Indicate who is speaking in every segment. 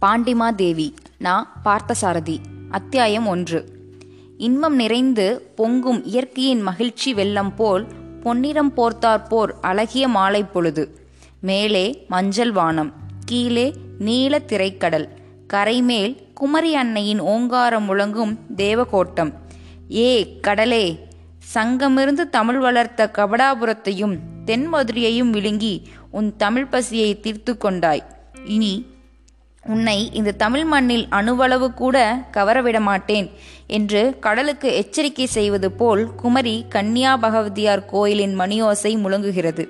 Speaker 1: பாண்டிமா தேவி நான் பார்த்தசாரதி அத்தியாயம் ஒன்று. இன்பம் நிறைந்து பொங்கும் இயற்கையின் மகிழ்ச்சி வெள்ளம் போல் பொன்னிறம் போர்த்தார் போர் அழகிய மாலை பொழுது. மேலே மஞ்சள் வானம் கீழே நீல திரைக்கடல் கரைமேல் குமரி அன்னையின் ஓங்காரம் முழங்கும் தேவகோட்டம். ஏ கடலே! சங்கமிருந்து தமிழ் வளர்த்த கபடாபுரத்தையும் தென்மதுரையையும் விழுங்கி உன் தமிழ் பசியை தீர்த்து கொண்டாய். இனி உன்னை இந்த தமிழ் மண்ணில் அணுவளவு கூட கவரவிட மாட்டேன் என்று கடலுக்கு எச்சரிக்கை செய்வது போல் குமரி கன்னியா பகவதியார் கோயிலின் மணியோசை முழங்குகிறது.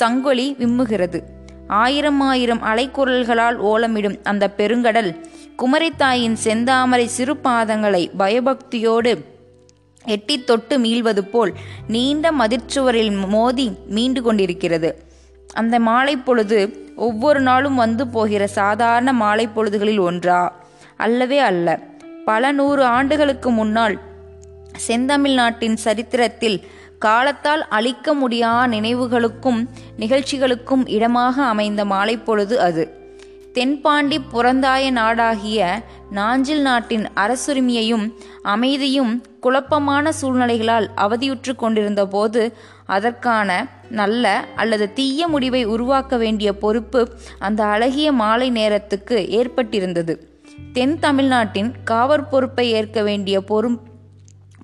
Speaker 1: சங்கொலி விம்முகிறது. ஆயிரம் ஆயிரம் அலைக்குரல்களால் ஓலமிடும் அந்த பெருங்கடல் குமரித்தாயின் செந்தாமரை சிறு பாதங்களை பயபக்தியோடு எட்டி தொட்டு மீள்வது போல் நீண்ட மதிர்ச்சுவரில் மோதி மீண்டு கொண்டிருக்கிறது. அந்த மாலை பொழுது ஒவ்வொரு நாளும் வந்து போகிற சாதாரண மாலை பொழுதுகளில் ஒன்றா? அல்லவே அல்ல. பல நூறு ஆண்டுகளுக்கு முன்னால் செந்தமிழ் நாட்டின் சரித்திரத்தில் காலத்தால் அழிக்க முடியா நினைவுகளுக்கும் நிகழ்ச்சிகளுக்கும் இடமாக அமைந்த மாலை பொழுது அது. தென்பாண்டி புறந்தாய நாடாகிய நாஞ்சில் நாட்டின் அரசுரிமையையும் அமைதியும் குழப்பமான சூழ்நிலைகளால் அவதியுற்று கொண்டிருந்த போது அதற்கான நல்ல அல்லது தீய முடிவை உருவாக்க வேண்டிய பொறுப்பு அந்த அழகிய மாலை நேரத்துக்கு ஏற்பட்டிருந்தது. தென் தமிழ்நாட்டின் காவற் பொறுப்பை ஏற்க வேண்டிய பொறும்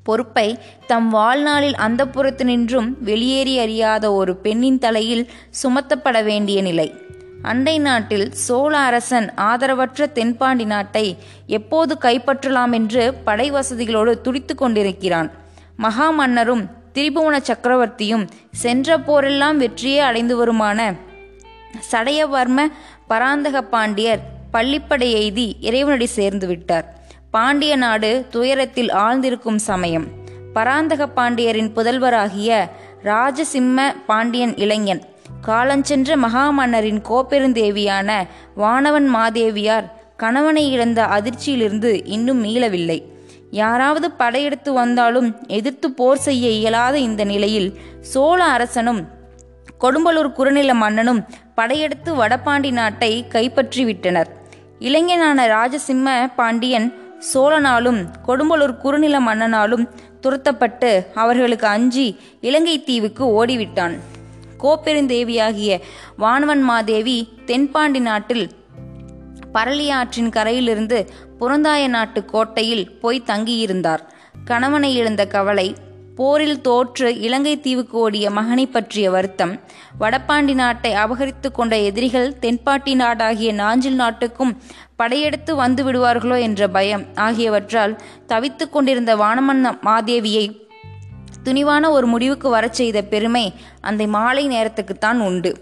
Speaker 1: பொறுப்பை தம் வாழ்நாளில் அந்த புறத்தினின்றும் வெளியேறி அறியாத ஒரு பெண்ணின் தலையில் சுமத்தப்பட வேண்டிய நிலை. அண்டை நாட்டில் சோழ அரசன் ஆதரவற்ற தென்பாண்டி நாட்டை எப்போது கைப்பற்றலாம் என்று படை வசதிகளோடு துடித்து கொண்டிருக்கிறான். மகா மன்னரும் திரிபுவன சக்கரவர்த்தியும் சென்ற போரெல்லாம் வெற்றியே அடைந்து வருமான சடையவர்ம பராந்தக பாண்டியர் பள்ளிப்படை எய்தி இறைவனடி சேர்ந்து விட்டார். பாண்டிய நாடு துயரத்தில் ஆழ்ந்திருக்கும் சமயம். பராந்தக பாண்டியரின் புதல்வராகிய ராஜசிம்ம பாண்டியன் இளைஞன் காலஞ்சென்ற மகாமன்னரின் கோப்பெருந்தேவியான வானவன் மாதேவியார் கணவனை இழந்த அதிர்ச்சியிலிருந்து இன்னும் மீளவில்லை. யாராவது படையெடுத்து வந்தாலும் எதிர்த்து போர் செய்ய இயலாத இந்த நிலையில் சோழ அரசனும் கொடும்பலூர் குறுநில மன்னனும் படையெடுத்து வடபாண்டி நாட்டை கைப்பற்றிவிட்டனர். இளைஞனான ராஜசிம்ம பாண்டியன் சோழனாலும் கொடும்பலூர் குறுநில மன்னனாலும் துரத்தப்பட்டு அவர்களுக்கு அஞ்சி இலங்கை தீவுக்கு ஓடிவிட்டான். கோப்பெருந்தேவியாகிய வானவன் மாதேவி தென்பாண்டி நாட்டில் பரளியாற்றின் கரையிலிருந்து புறந்தாய நாட்டு கோட்டையில் போய் தங்கியிருந்தார். கணவனை இழந்த கவலை போரில் தோற்று இலங்கை தீவுக்கு ஓடிய மகனை பற்றிய வருத்தம் வடபாண்டி நாட்டை அபகரித்து கொண்ட எதிரிகள் தென்பாட்டி நாடாகிய நாஞ்சில் நாட்டுக்கும் படையெடுத்து வந்து விடுவார்களோ என்ற பயம் ஆகியவற்றால் தவித்து கொண்டிருந்த வானமன்ன மாதேவியை துணிவான ஒரு முடிவுக்கு வரச் செய்த பெருமை அந்த மாலை நேரத்துக்குத்தான் உண்டு.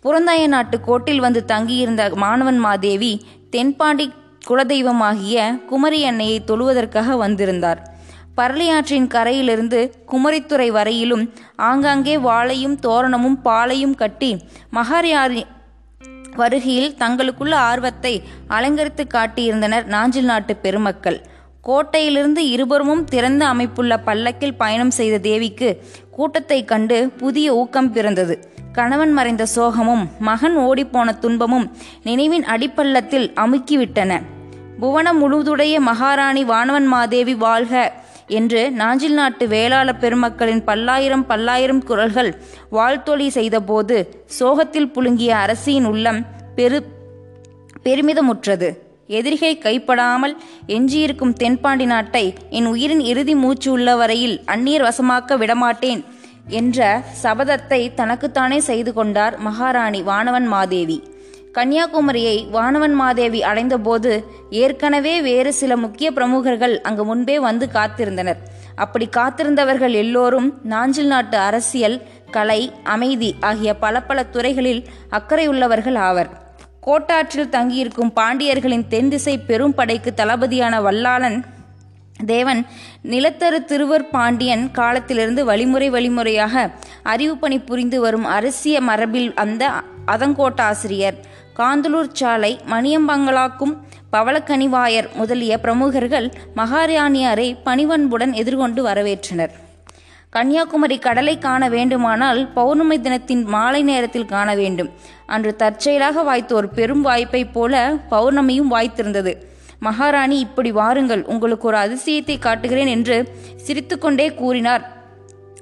Speaker 1: புறந்தாய நாட்டு கோட்டில் வந்து தங்கியிருந்த மாணவன் மாதேவி தென்பாண்டி குலதெய்வமாகிய குமரி அன்னையை தொழுவதற்காக வந்திருந்தார். பரளியாற்றின் கரையிலிருந்து குமரித்துறை வரையிலும் ஆங்காங்கே வாழையும் தோரணமும் பாலையும் கட்டி மகாரியாரி வருகையில் தங்களுக்குள்ள ஆர்வத்தை அலங்கரித்து காட்டியிருந்தனர் நாஞ்சில் நாட்டு பெருமக்கள். கோட்டையிலிருந்து இருபுறமும் திறந்த அமைப்புள்ள பல்லக்கில் பயணம் செய்த தேவிக்கு கூட்டத்தை கண்டு புதிய ஊக்கம் பிறந்தது. கணவன் மறைந்த சோகமும் மகன் ஓடிப்போன துன்பமும் நினைவின் அடிப்பள்ளத்தில் அமுக்கிவிட்டன. புவனம் முழுதுடைய மகாராணி வானவன் மாதேவி வாழ்க என்று நாஞ்சில் நாட்டு வேளாள பெருமக்களின் பல்லாயிரம் பல்லாயிரம் குரல்கள் வாழ்த்தொழி செய்தபோது சோகத்தில் புழுங்கிய அரசியின் உள்ளம் பெரு பெருமிதமுற்றது. எதிரிகை கைப்படாமல் எஞ்சியிருக்கும் தென்பாண்டி நாட்டை என் உயிரின் இறுதி மூச்சு உள்ள வரையில் அந்நியர் வசமாக்க விடமாட்டேன் என்ற சபதத்தை தனக்குத்தானே செய்து கொண்டார் மகாராணி வானவன் மாதேவி. கன்னியாகுமரியை வானவன் மாதேவி அடைந்தபோது ஏற்கனவே வேறு சில முக்கிய பிரமுகர்கள் அங்கு முன்பே வந்து காத்திருந்தனர். அப்படி காத்திருந்தவர்கள் எல்லோரும் நாஞ்சில் நாட்டு அரசியல் கலை அமைதி ஆகிய பல பல துறைகளில் அக்கறையுள்ளவர்கள் ஆவர். கோட்டாற்றில் தங்கியிருக்கும் பாண்டியர்களின் தென் திசை பெரும் படைக்கு தளபதியான வல்லாளன் தேவன் நிலத்தரு திருவர் பாண்டியன் காலத்திலிருந்து வழிமுறை வழிமுறையாக அறிவு பணி புரிந்து வரும் அரசிய மரபில் அந்த அதங்கோட்டாசிரியர் காந்தலூர் சாலை மணியம்பங்களாக்கும் பவளக்கனிவாயர் முதலிய பிரமுகர்கள் மகாராணியாரை பணிவன்புடன் எதிர்கொண்டு வரவேற்றனர். கன்னியாகுமரி கடலை காண வேண்டுமானால் பௌர்ணமி தினத்தின் மாலை நேரத்தில் காண வேண்டும். அன்று தற்செயலாக வாய்த்த ஒரு பெரும் வாய்ப்பைப் போல பௌர்ணமியும் வாய்த்திருந்தது. மகாராணி இப்படி வாருங்கள். உங்களுக்கு ஒரு அதிசயத்தை காட்டுகிறேன் என்று சிரித்துக்கொண்டே கூறினார்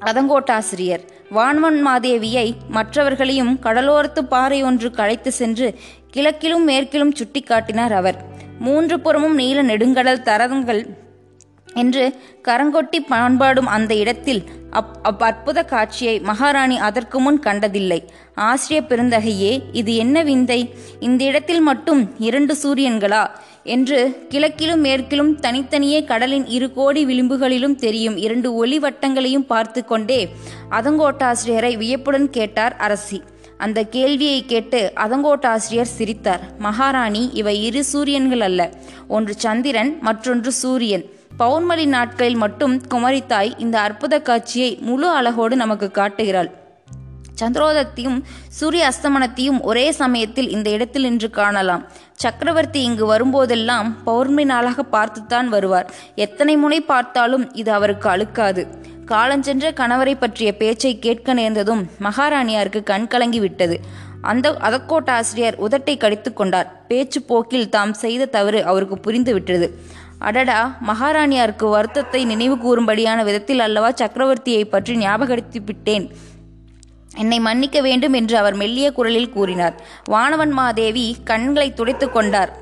Speaker 1: அதங்கோட்டாசிரியர் வான்வன் மாதேவியை மற்றவர்களையும் கடலோரத்து பாறை ஒன்று கலைத்து சென்று கிழக்கிலும் மேற்கிலும் சுட்டிக்காட்டினார் அவர். மூன்று புறமும் நீல நெடுங்கடல் தரங்கள் என்று கரங்கொட்டி பண்பாடும் அந்த இடத்தில் அப் அப் அற்புத காட்சியை மகாராணி அதற்கு முன் கண்டதில்லை. ஆசிரிய பெருந்தகையே இது என்ன விந்தை? இந்த இடத்தில் மட்டும் இரண்டு சூரியன்களா? என்று கிழக்கிலும் மேற்கிலும் தனித்தனியே கடலின் இரு கோடி விளிம்புகளிலும் தெரியும் இரண்டு ஒளி வட்டங்களையும் பார்த்து கொண்டே அதங்கோட்டாசிரியரை வியப்புடன் கேட்டார் அரசி. அந்த கேள்வியை கேட்டு அதங்கோட்டாசிரியர் சிரித்தார். மகாராணி இவை இரு சூரியன்கள் அல்ல ஒன்று சந்திரன் மற்றொன்று சூரியன். பௌர்ணமி நாட்களில் மட்டும் குமரித்தாய் இந்த அற்புத காட்சியை முழு அழகோடு நமக்கு காட்டுகிறாள். சந்திரோதத்தையும் சூரிய அஸ்தமனத்தையும் ஒரே சமயத்தில் இந்த இடத்தில் நின்று காணலாம். சக்கரவர்த்தி இங்கு வரும்போதெல்லாம் பௌர்ணமி நாளாக பார்த்துத்தான் வருவார். எத்தனை முனை பார்த்தாலும் இது அவருக்கு அழுக்காது. காலஞ்சென்ற கணவரை பற்றிய பேச்சை கேட்க நேர்ந்ததும் மகாராணியாருக்கு கண் கலங்கி விட்டது. அந்த அதக்கோட்டாசிரியர் உதட்டை கடித்து கொண்டார். பேச்சு போக்கில் தாம் செய்த தவறு அவருக்கு புரிந்து விட்டது. அடடா மகாராணியாருக்கு வருத்தத்தை நினைவு கூறும்படியான விதத்தில் அல்லவா சக்கரவர்த்தியை பற்றி ஞாபகப்படுத்தி விட்டேன் என்னை மன்னிக்க வேண்டும் என்று அவர் மெல்லிய குரலில் கூறினார். வானவன் மாதேவி கண்களை துடைத்து கொண்டார்.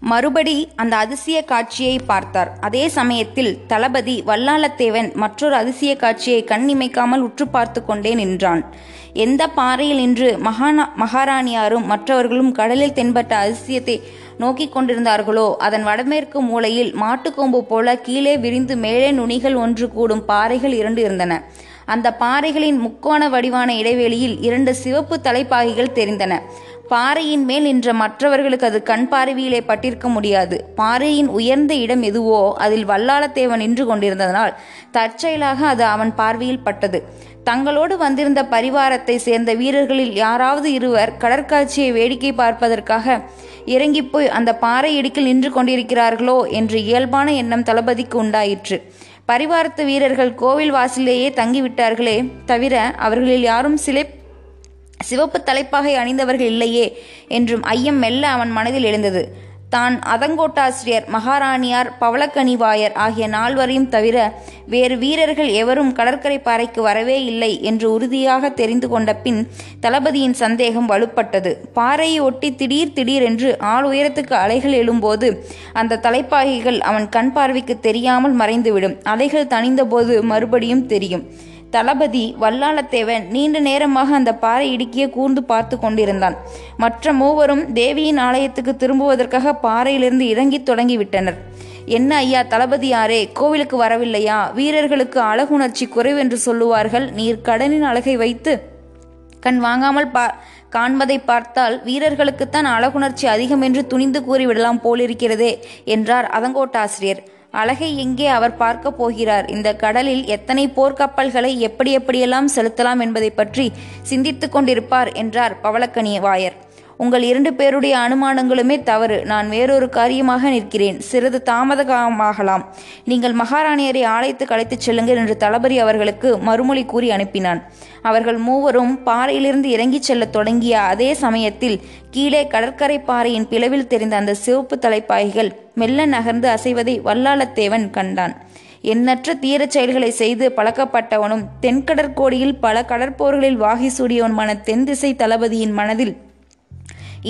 Speaker 1: மறுபடி அந்த அதிசய காட்சியை பார்த்தார். அதே சமயத்தில் தளபதி வல்லாளத்தேவன் மற்றொரு அதிசய காட்சியை கண் இமைக்காமல் உற்று பார்த்து கொண்டே நின்றான். எந்த பாறையில் நின்று மகானா மகாராணியாரும் மற்றவர்களும் கடலில் தென்பட்ட அதிசயத்தை நோக்கிக் கொண்டிருந்தார்களோ அதன் வடமேற்கு மூலையில் மாட்டுக்கொம்பு போல கீழே விரிந்து மேலே நுனிகள் ஒன்று கூடும் பாறைகள் இரண்டு இருந்தன. அந்த பாறைகளின் முக்கோண வடிவான இடைவெளியில் இரண்டு சிவப்பு தலைப்பாகைகள் தெரிந்தன. பாறையின் மேல் நின்ற மற்றவர்களுக்கு அது கண் பார்வையிலே பட்டிருக்க முடியாது. பாறையின் உயர்ந்த இடம் எதுவோ அதில் வல்லாளத்தேவன் நின்று கொண்டிருந்ததனால் தற்செயலாக அது அவன் பார்வையில் பட்டது. தங்களோடு வந்திருந்த பரிவாரத்தை சேர்ந்த வீரர்களில் யாராவது இருவர் கடற்காட்சியை வேடிக்கை பார்ப்பதற்காக இறங்கிப்போய் அந்த பாறை இடுக்கில் நின்று கொண்டிருக்கிறார்களோ என்று இயல்பான எண்ணம் தளபதிக்கு உண்டாயிற்று. பரிவாரத்து வீரர்கள் கோவில் வாசலிலேயே தங்கிவிட்டார்களே தவிர அவர்களில் யாரும் சிலை சிவப்பு தலைப்பாகை அணிந்தவர்கள் இல்லையே என்றும் ஐயம் மெல்ல அவன் மனதில் எழுந்தது. தான் அதங்கோட்டாசிரியர் மகாராணியார் பவளக்கனிவாயர் ஆகிய நால்வரையும் தவிர வேறு வீரர்கள் எவரும் கடற்கரை பாறைக்கு வரவே இல்லை என்று உறுதியாக தெரிந்து கொண்ட பின் தளபதியின் சந்தேகம் வலுப்பட்டது. பாறையை ஒட்டி திடீர் திடீரென்று ஆள் உயரத்துக்கு அலைகள் எழும்போது அந்த தலைப்பாகைகள் அவன் கண் பார்வைக்கு தெரியாமல் மறைந்துவிடும். அலைகள் தணிந்தபோது மறுபடியும் தெரியும். தளபதி வல்லாளத்தேவன் நீண்ட நேரமாக அந்த பாறை இடுக்கிய கூர்ந்து பார்த்து கொண்டிருந்தான். மற்ற மூவரும் தேவியின் ஆலயத்துக்கு திரும்புவதற்காக பாறையிலிருந்து இறங்கித் தொடங்கிவிட்டனர். என்ன ஐயா தளபதியாரே கோவிலுக்கு வரவில்லையா? வீரர்களுக்கு அழகுணர்ச்சி குறைவென்று சொல்லுவார்கள். நீர் கடனின் அழகை வைத்து கண் வாங்காமல் பா காண்பதை பார்த்தால் வீரர்களுக்குத்தான் அழகுணர்ச்சி அதிகம் என்று துணிந்து கூறிவிடலாம் போலிருக்கிறதே என்றார் அதங்கோட்டாசிரியர் அழகை எங்கே அவர் பார்க்க போகிறார்? இந்த கடலில் எத்தனை போர்க்கப்பல்களை எப்படி எப்படியெல்லாம் செலுத்தலாம் என்பதை பற்றி சிந்தித்துக் கொண்டிருப்பார் என்றார் பவளக்கனி வாயர். உங்கள் இரண்டு பேருடைய அனுமானங்களுமே தவறு. நான் வேறொரு காரியமாக நிற்கிறேன். சிறிது தாமதமாகலாம். நீங்கள் மகாராணியரை ஆலயத்துக்கு அழைத்துச் செல்லுங்கள் என்று தளபதி அவர்களுக்கு மறுமொழி கூறி அனுப்பினான். அவர்கள் மூவரும் பாறையிலிருந்து இறங்கிச் செல்லத் தொடங்கிய அதே சமயத்தில் கீழே கடற்கரை பாறையின் பிளவில் தெரிந்த அந்த சிவப்பு தலைப்பாய்கள் மெல்ல நகர்ந்து அசைவதை வல்லாளத்தேவன் கண்டான். எண்ணற்ற தீரச் செயல்களை செய்து பழக்கப்பட்டவனும் தென்கடற்கோடியில் பல கடற்போர்களில் வாகி சூடியவனுமான தென் திசை தளபதியின் மனதில்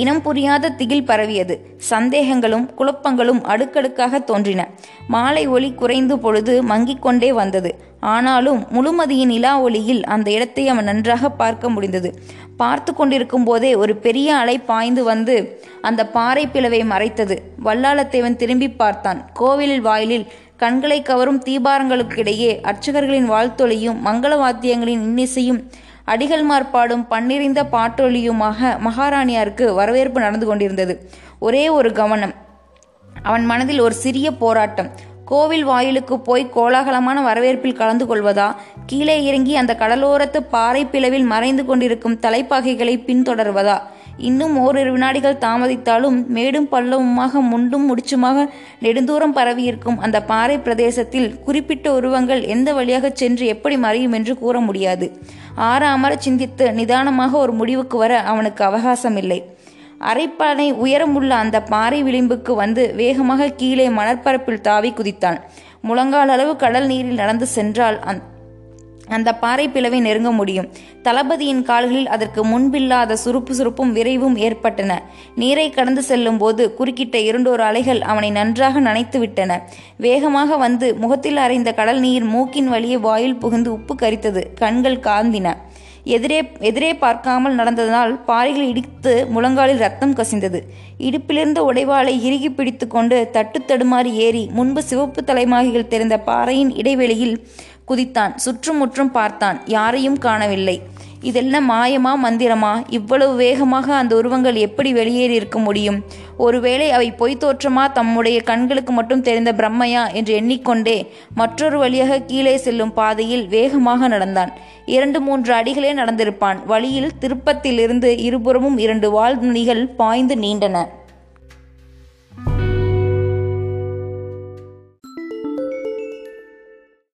Speaker 1: இனம் புரியாத திகில் பரவியது. சந்தேகங்களும் குழப்பங்களும் அடுக்கடுக்காக தோன்றின. மாலை ஒளி குறைந்து பொழுது மங்கிக் கொண்டே வந்தது. ஆனாலும் முழுமதியின் நிலா ஒளியில் அந்த இடத்தை அவன் நன்றாக பார்க்க முடிந்தது. பார்த்து கொண்டிருக்கும் போதே ஒரு பெரிய அலை பாய்ந்து வந்து அந்த பாறை பிளவை மறைத்தது. வல்லாளத்தேவன் திரும்பி பார்த்தான். கோவிலில் வாயிலில் கண்களை கவரும் தீபாரங்களுக்கிடையே அர்ச்சகர்களின் வாழ்த்தொலியும் மங்கள வாத்தியங்களின் இன்னிசையும் அடிகள்மார் பாடும் பன்னிறிந்த பாட்டொலியுமாக மகாராணியாருக்கு வரவேற்பு நடந்து கொண்டிருந்தது. ஒரே ஒரு கவனம். அவன் மனதில் ஒரு சிறிய போராட்டம். கோவில் வாயிலுக்கு போய் கோலாகலமான வரவேற்பில் கலந்து கொள்வதா? கீழே இறங்கி அந்த கடலோரத்து பாறை பிளவில் மறைந்து கொண்டிருக்கும் தலைப்பாகைகளை பின்தொடர்வதா? இன்னும் ஓரிரு வினாடிகள் தாமதித்தாலும் மேடும் பள்ளவுமாக முண்டும் முடிச்சுமாக நெடுந்தூரம் பரவியிருக்கும் அந்த பாறை பிரதேசத்தில் குறிப்பிட்ட உருவங்கள் எந்த வழியாக சென்று எப்படி மறையும் என்று கூற முடியாது. ஆறாமர சிந்தித்து நிதானமாக ஒரு முடிவுக்கு வர அவனுக்கு அவகாசம் இல்லை அரைப்பானை உயரமுள்ள அந்த பாறை விளிம்புக்கு வந்து வேகமாக கீழே மணற்பரப்பில் தாவி குதித்தான். முழங்கால் அளவு கடல் நீரில் நடந்து சென்றால் அந் அந்த பாறை பிளவை நெருங்க முடியும். தளபதியின் கால்களில் அதற்கு முன்பில்லாத சுருப்பு சுருப்பும் விரைவும் ஏற்பட்டன. நீரை கடந்து செல்லும் போது குறுக்கிட்ட இரண்டொரு அலைகள் அவனை நன்றாக நனைத்து விட்டன. வேகமாக வந்து முகத்தில் அறைந்த கடல் நீர் மூக்கின் வழியே வாயில் புகுந்து உப்பு கரித்தது. கண்கள் காந்தின எதிரே எதிரே பார்க்காமல் நடந்ததனால் பாறைகள் இடித்து முழங்காலில் ரத்தம் கசிந்தது. இடுப்பிலிருந்த உடைவாளை இறுகி பிடித்து கொண்டு தட்டு தடுமாறி ஏறி முன்பு சிவப்பு தலைமாகிகள் தெரிந்த பாறையின் இடைவெளியில் குதித்தான். சுற்றுமுற்றும் பார்த்தான். யாரையும் காணவில்லை. இதெல்லாம் மாயமா மந்திரமா? இவ்வளவு வேகமாக அந்த உருவங்கள் எப்படி வெளியேறி இருக்க முடியும்? ஒருவேளை அவை பொய்த்தோற்றமா தம்முடைய கண்களுக்கு மட்டும் தெரிந்த பிரம்மையா? என்று எண்ணிக்கொண்டே மற்றொரு வழியாக கீழே செல்லும் பாதையில் வேகமாக நடந்தான். இரண்டு மூன்று அடிகளே நடந்திருப்பான். வழியில் திருப்பத்திலிருந்து இருபுறமும் இரண்டு வால்முனிகள் பாய்ந்து நீண்டன.